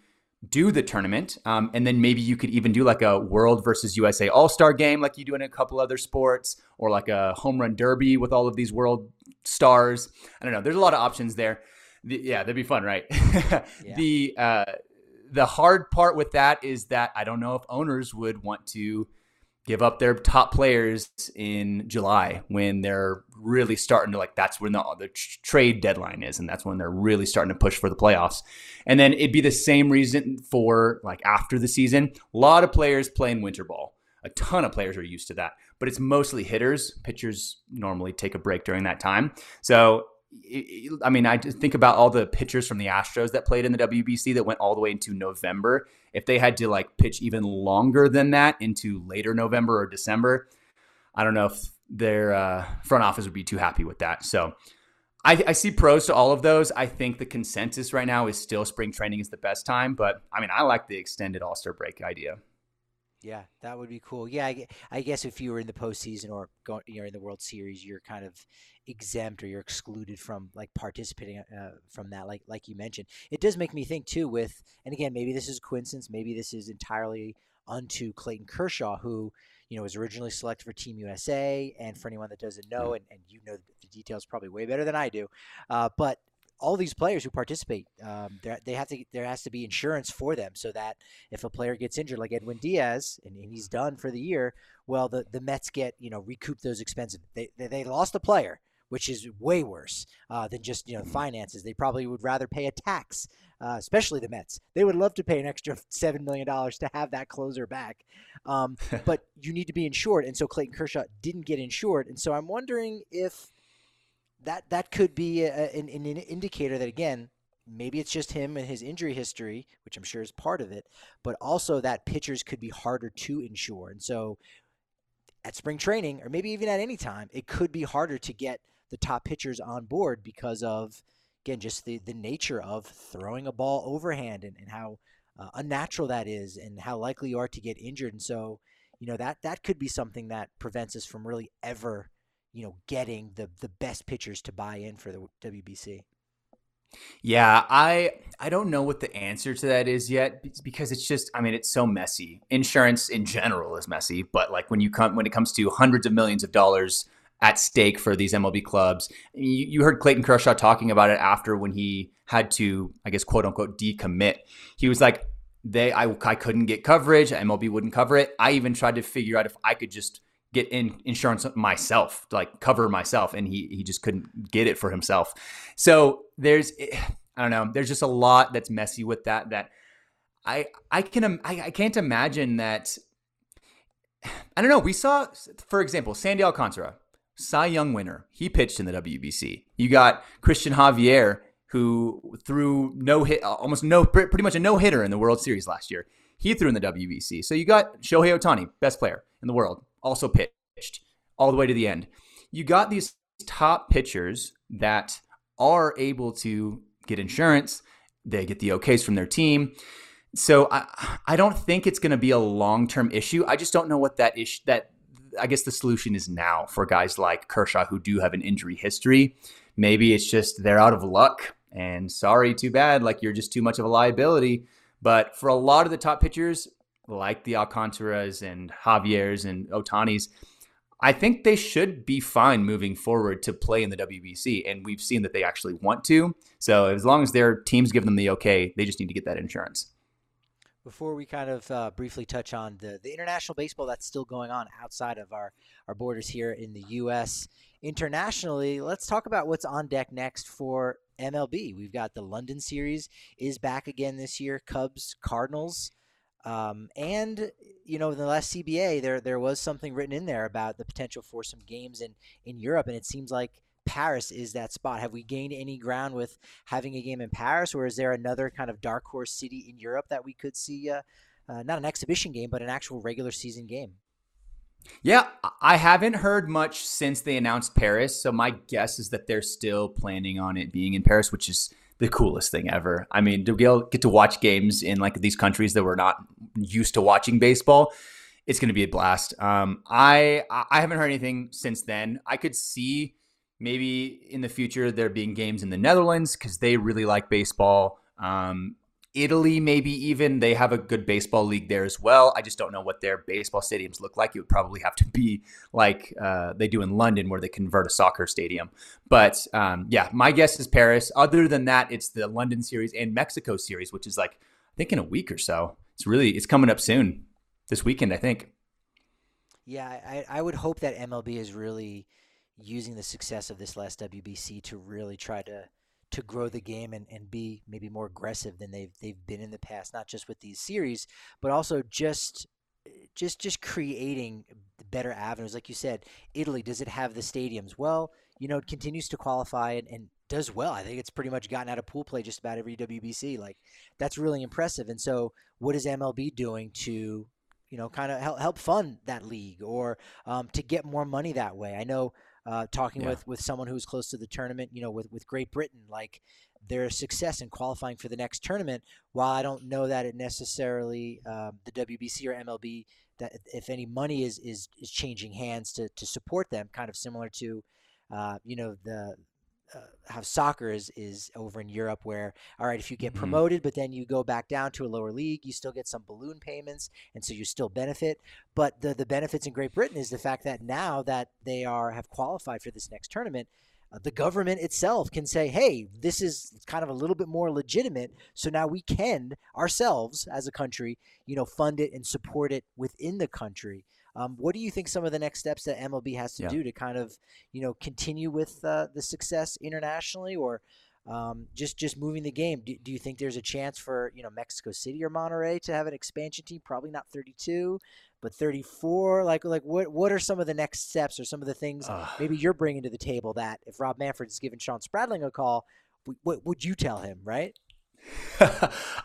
do the tournament, um, and then maybe you could even do like a World versus USA All Star game, like you do in a couple other sports, or like a home run derby with all of these world stars. I don't know. There's a lot of options there. The, yeah, that'd be fun, right? [laughs] yeah. The uh, the hard part with that is that I don't know if owners would want to give up their top players in July when they're really starting to like that's when the, the trade deadline is and that's when they're really starting to push for the playoffs. And then it'd be the same reason for like after the season. A lot of players playing winter ball. A ton of players are used to that, but it's mostly hitters. Pitchers normally take a break during that time. So I mean, I think about all the pitchers from the Astros that played in the WBC that went all the way into November. If they had to like pitch even longer than that into later November or December, I don't know if their uh, front office would be too happy with that. So I, I, see pros to all of those. I think the consensus right now is still spring training is the best time, but I mean, I like the extended All Star break idea. Yeah, that would be cool. Yeah, I, I, guess if you were in the postseason or going, you're in the World Series, you're kind of exempt or you're excluded from like participating uh, from that. Like like you mentioned, it does make me think too. With and again, maybe this is coincidence. Maybe this is entirely unto Clayton Kershaw, who you know was originally selected for Team USA. And for anyone that doesn't know, and, and you know the details probably way better than I do, uh, but all these players who participate, um, they have to there has to be insurance for them so that if a player gets injured, like Edwin Diaz, and, and he's done for the year, well, the, the Mets get you know recoup those expenses. They, they, they lost a player, which is way worse uh, than just you know finances. They probably would rather pay a tax, uh, especially the Mets. They would love to pay an extra seven million dollars to have that closer back, um, [laughs] but you need to be insured, and so Clayton Kershaw didn't get insured, and so I'm wondering if that that could be a, an, an indicator that again maybe it's just him and his injury history, which I'm sure is part of it, but also that pitchers could be harder to insure. And so at spring training, or maybe even at any time, it could be harder to get the top pitchers on board because of, again, just the, the nature of throwing a ball overhand and, and how uh, unnatural that is and how likely you are to get injured. And so, you know, that, that could be something that prevents us from really ever you know, getting the the best pitchers to buy in for the WBC. Yeah, I I don't know what the answer to that is yet because it's just I mean it's so messy. Insurance in general is messy, but like when you come when it comes to hundreds of millions of dollars at stake for these MLB clubs. You, you heard Clayton Kershaw talking about it after when he had to, I guess, quote unquote, decommit. He was like, they, I, I couldn't get coverage. MLB wouldn't cover it. I even tried to figure out if I could just get in insurance myself, like cover myself, and he he just couldn't get it for himself. So there's, eh, I don't know, there's just a lot that's messy with that. That I I can I, I can't imagine that. I don't know. We saw, for example, Sandy Alcantara, Cy Young winner. He pitched in the WBC. You got Cristian Javier, who threw no hit, uh, almost no, pretty much a no hitter in the World Series last year. He threw in the WBC. So you got Shohei Ohtani, best player in the world, also pitched all the way to the end. You got these top pitchers that are able to get insurance. They get the okays from their team. So I I don't think it's going to be a long term issue. I just don't know what that issue that I guess the solution is now for guys like Kershaw who do have an injury history. Maybe it's just they're out of luck and sorry, too bad. Like you're just too much of a liability. But for a lot of the top pitchers, like the Alcantaras and Javier's and Ohtani's, I think they should be fine moving forward to play in the WBC. And we've seen that they actually want to. So as long as their teams give them the okay, they just need to get that insurance. Before we kind of uh, briefly touch on the, the international baseball that's still going on outside of our, our borders here in the U.S., internationally, let's talk about what's on deck next for MLB. We've got the London series is back again this year. Cubs, Cardinals. Um, and you know, in the last CBA, there there was something written in there about the potential for some games in in Europe, and it seems like Paris is that spot. Have we gained any ground with having a game in Paris, or is there another kind of dark horse city in Europe that we could see? Uh, uh, not an exhibition game, but an actual regular season game. Yeah, I haven't heard much since they announced Paris. So my guess is that they're still planning on it being in Paris, which is the coolest thing ever. I mean, to get to watch games in like these countries that we're not used to watching baseball, it's going to be a blast. Um, I I haven't heard anything since then. I could see maybe in the future there being games in the Netherlands because they really like baseball. Um, Italy, maybe even they have a good baseball league there as well. I just don't know what their baseball stadiums look like. It would probably have to be like uh, they do in London, where they convert a soccer stadium. But um, yeah, my guess is Paris. Other than that, it's the London series and Mexico series, which is like I think in a week or so. It's really it's coming up soon this weekend, I think. Yeah, I, I would hope that MLB is really using the success of this last WBC to really try to to grow the game and, and be maybe more aggressive than they've they've been in the past, not just with these series, but also just just just creating better avenues. Like you said, Italy, does it have the stadiums? Well, you know, it continues to qualify and, and does well. I think it's pretty much gotten out of pool play just about every WBC. Like that's really impressive. And so, what is MLB doing to you know kind of help, help fund that league or um, to get more money that way? I know uh, talking yeah. with with someone who's close to the tournament, you know, with with Great Britain, like their success in qualifying for the next tournament. While I don't know that it necessarily uh, the WBC or MLB that if any money is is is changing hands to to support them, kind of similar to uh, you know the uh, how soccer is is over in Europe, where all right, if you get mm-hmm. promoted, but then you go back down to a lower league, you still get some balloon payments, and so you still benefit. But the the benefits in Great Britain is the fact that now that they are have qualified for this next tournament, uh, the government itself can say, hey, this is kind of a little bit more legitimate. So now we can ourselves as a country, you know, fund it and support it within the country. Um, what do you think some of the next steps that MLB has to yeah. do to kind of, you know, continue with uh, the success internationally, or um, just just moving the game? Do, do, you think there's a chance for you know Mexico City or Monterrey to have an expansion team? Probably not 32, but 34. Like like what what are some of the next steps or some of the things uh, maybe you're bringing to the table that if Rob Manfred is giving Shawn Spradling a call, what would you tell him? Right? [laughs]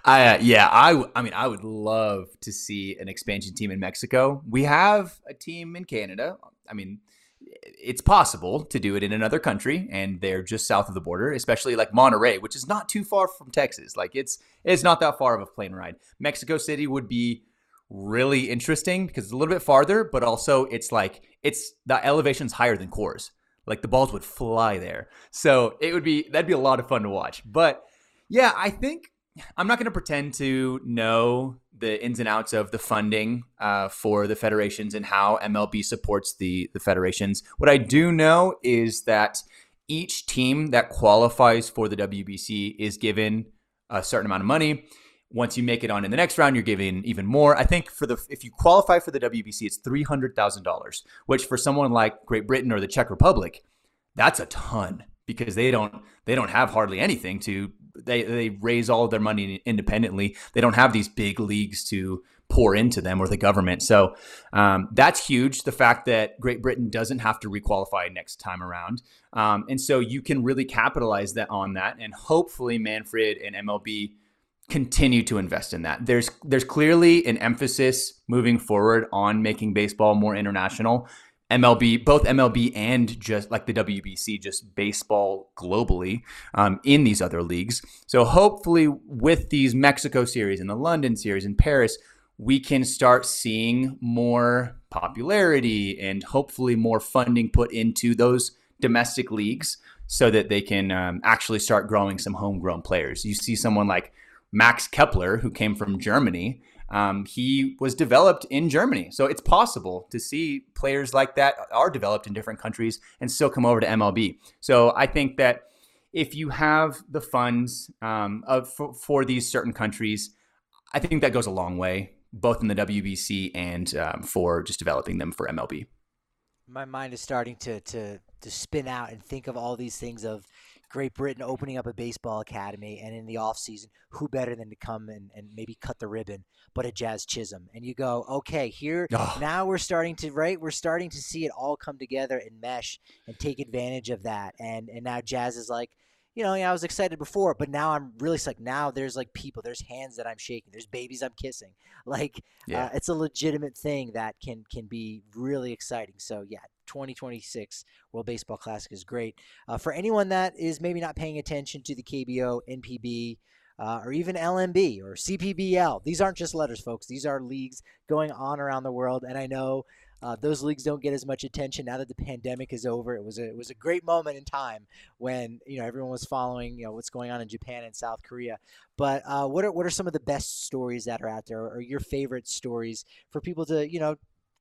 I uh, yeah, I I mean I would love to see an expansion team in Mexico. We have a team in Canada. I mean, it's possible to do it in another country and they're just south of the border, especially like Monterrey, which is not too far from Texas. Like it's it's not that far of a plane ride. Mexico City would be really interesting because it's a little bit farther, but also it's like it's the elevation's higher than Coors. Like the balls would fly there. So it would be that'd be a lot of fun to watch. But yeah, I think I'm not going to pretend to know the ins and outs of the funding uh, for the federations and how MLB supports the the federations. What I do know is that each team that qualifies for the WBC is given a certain amount of money. Once you make it on in the next round, you're given even more. I think for the if you qualify for the WBC, it's three hundred thousand dollars, which for someone like Great Britain or the Czech Republic, that's a ton because they don't they don't have hardly anything to they they raise all of their money independently. They don't have these big leagues to pour into them or the government. So um, that's huge. The fact that Great Britain doesn't have to requalify next time around, um, and so you can really capitalize that on that, and hopefully Manfred and MLB continue to invest in that. There's there's clearly an emphasis moving forward on making baseball more international. MLB, both MLB and just like the WBC, just baseball globally um, in these other leagues. So hopefully, with these Mexico series and the London series and Paris, we can start seeing more popularity and hopefully more funding put into those domestic leagues so that they can um, actually start growing some homegrown players. You see someone like Max Kepler, who came from Germany, um, he was developed in Germany. So it's possible to see players like that are developed in different countries and still come over to MLB. So I think that if you have the funds um, of, for, for, these certain countries, I think that goes a long way, both in the WBC and um, for just developing them for MLB. My mind is starting to, to to spin out and think of all these things of Great Britain opening up a baseball academy, and in the off season, who better than to come and, and maybe cut the ribbon, but a Jazz Chisholm? And you go, okay, here oh. now we're starting to right, we're starting to see it all come together and mesh and take advantage of that. And and now Jazz is like, you know, yeah, I was excited before, but now I'm really like now there's like people, there's hands that I'm shaking, there's babies I'm kissing. [laughs] Like yeah. uh, it's a legitimate thing that can can be really exciting. So yeah, 2026 World Baseball Classic is great. Uh, for anyone that is maybe not paying attention to the KBO, NPB, uh, or even LMB or CPBL, these aren't just letters, folks. These are leagues going on around the world. And I know uh, those leagues don't get as much attention now that the pandemic is over. It was a, it was a great moment in time when you know everyone was following you know what's going on in Japan and South Korea. But uh, what are what are some of the best stories that are out there, or your favorite stories for people to you know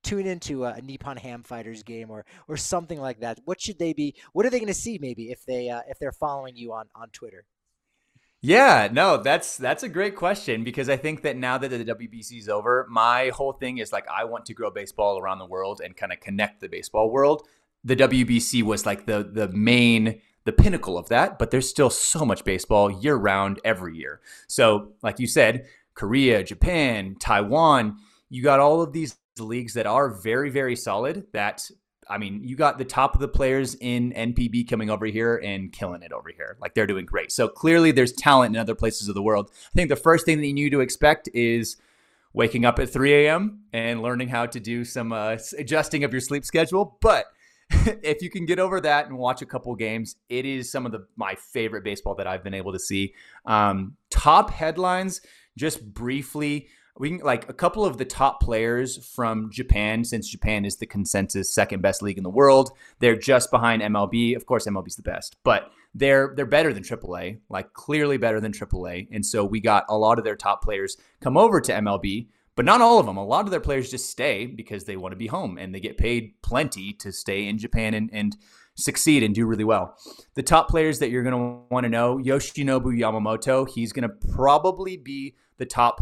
tune into a, Nippon Ham Fighters game or or something like that? What should they be? What are they going to see maybe if they uh, if they're following you on on Twitter? Yeah, no, that's that's a great question because I think that now that the WBC is over, my whole thing is like I want to grow baseball around the world and kind of connect the baseball world. The WBC was like the the main the pinnacle of that, but there's still so much baseball year round every year. So, like you said, Korea, Japan, Taiwan, you got all of these leagues that are very, very solid. That I mean, you got the top of the players in NPB coming over here and killing it over here. Like they're doing great. So clearly there's talent in other places of the world. I think the first thing that you need to expect is waking up at 3 a.m. and learning how to do some uh, adjusting of your sleep schedule. But [laughs] if you can get over that and watch a couple games, it is some of the my favorite baseball that I've been able to see. Um, top headlines, just briefly we can like a couple of the top players from Japan, since Japan is the consensus second best league in the world. They're just behind MLB. Of course, MLB's the best, but they're they're better than AAA, like clearly better than AAA. And so we got a lot of their top players come over to MLB, but not all of them. A lot of their players just stay because they want to be home and they get paid plenty to stay in Japan and and succeed and do really well. The top players that you're going to want to know, Yoshinobu Yamamoto, he's going to probably be the top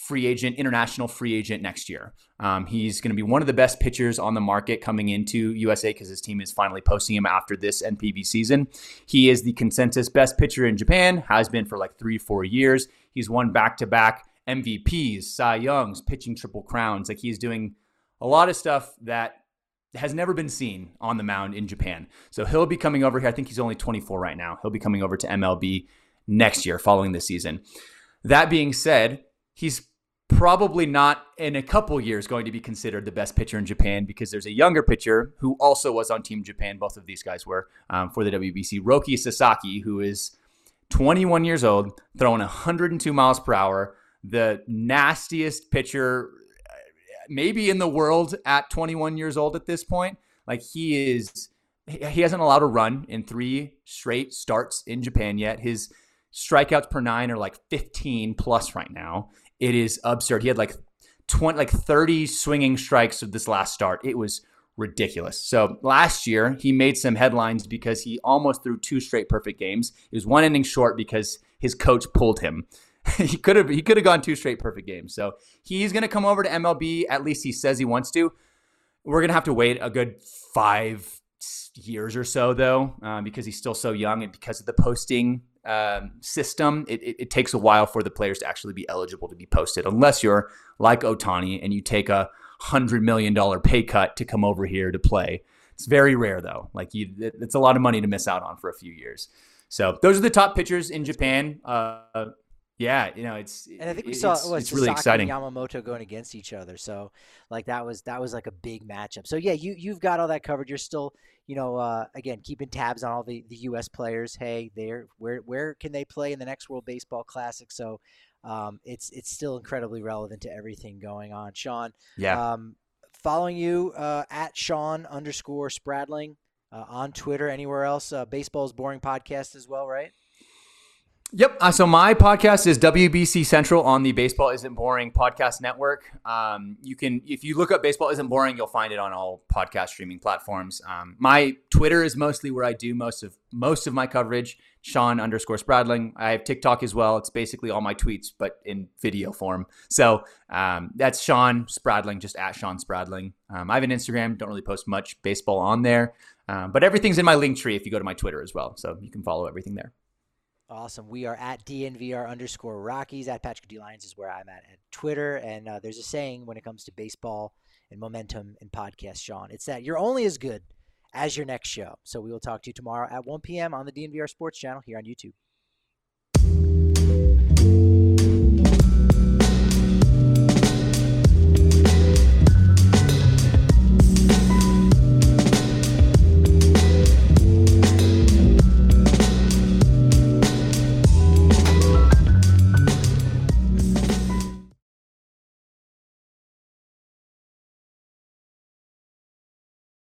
free agent, international free agent next year. Um, he's going to be one of the best pitchers on the market coming into USA because his team is finally posting him after this NPB season. He is the consensus best pitcher in Japan, has been for like three, four years. He's won back to back MVPs, Cy Youngs, pitching triple crowns. Like he's doing a lot of stuff that has never been seen on the mound in Japan. So he'll be coming over here. I think he's only 24 right now. He'll be coming over to MLB next year following the season. That being said, he's probably not in a couple years going to be considered the best pitcher in Japan because there's a younger pitcher who also was on Team Japan. Both of these guys were um, for the WBC. Roki Sasaki, who is 21 years old, throwing 102 miles per hour, the nastiest pitcher uh, maybe in the world at 21 years old at this point. Like he is, he hasn't allowed a run in three straight starts in Japan yet. His strikeouts per nine are like 15 plus right now. It is absurd. He had like 20, like 30 swinging strikes of this last start. It was ridiculous. So last year he made some headlines because he almost threw two straight perfect games. It was one inning short because his coach pulled him. [laughs] he could have he could have gone two straight perfect games. So he's going to come over to MLB. At least he says he wants to. We're going to have to wait a good five years or so though, uh, because he's still so young and because of the posting um, system, it, it, it, takes a while for the players to actually be eligible to be posted, unless you're like Ohtani and you take a hundred million dollar pay cut to come over here to play. It's very rare though. Like you, it, it's a lot of money to miss out on for a few years. So those are the top pitchers in Japan. Uh, yeah, you know, it's and I think we saw it's, it's really exciting. Yamamoto going against each other, so like that was that was like a big matchup. So yeah, you you've got all that covered. You're still, you know, uh, again keeping tabs on all the the U.S. players. Hey, there, where where can they play in the next World Baseball Classic? So um, it's it's still incredibly relevant to everything going on. Shawn, yeah, um, following you uh, at Shawn underscore Spradling uh, on Twitter, anywhere else. Uh, Baseball's boring podcast as well, right? Yep. Uh, so my podcast is WBC Central on the Baseball Isn't Boring podcast network. Um, you can, if you look up Baseball Isn't Boring, you'll find it on all podcast streaming platforms. Um, my Twitter is mostly where I do most of most of my coverage. Shawn underscore Spradling. I have TikTok as well. It's basically all my tweets, but in video form. So um, that's Shawn Spradling, just at Shawn Spradling. Um, I have an Instagram. Don't really post much baseball on there, um, but everything's in my link tree if you go to my Twitter as well. So you can follow everything there. Awesome. We are at DNVR underscore Rockies. At Patrick D. Lyons is where I'm at at Twitter. And uh, there's a saying when it comes to baseball and momentum and podcast, Shawn. It's that you're only as good as your next show. So we will talk to you tomorrow at 1 p.m. on the DNVR Sports Channel here on YouTube.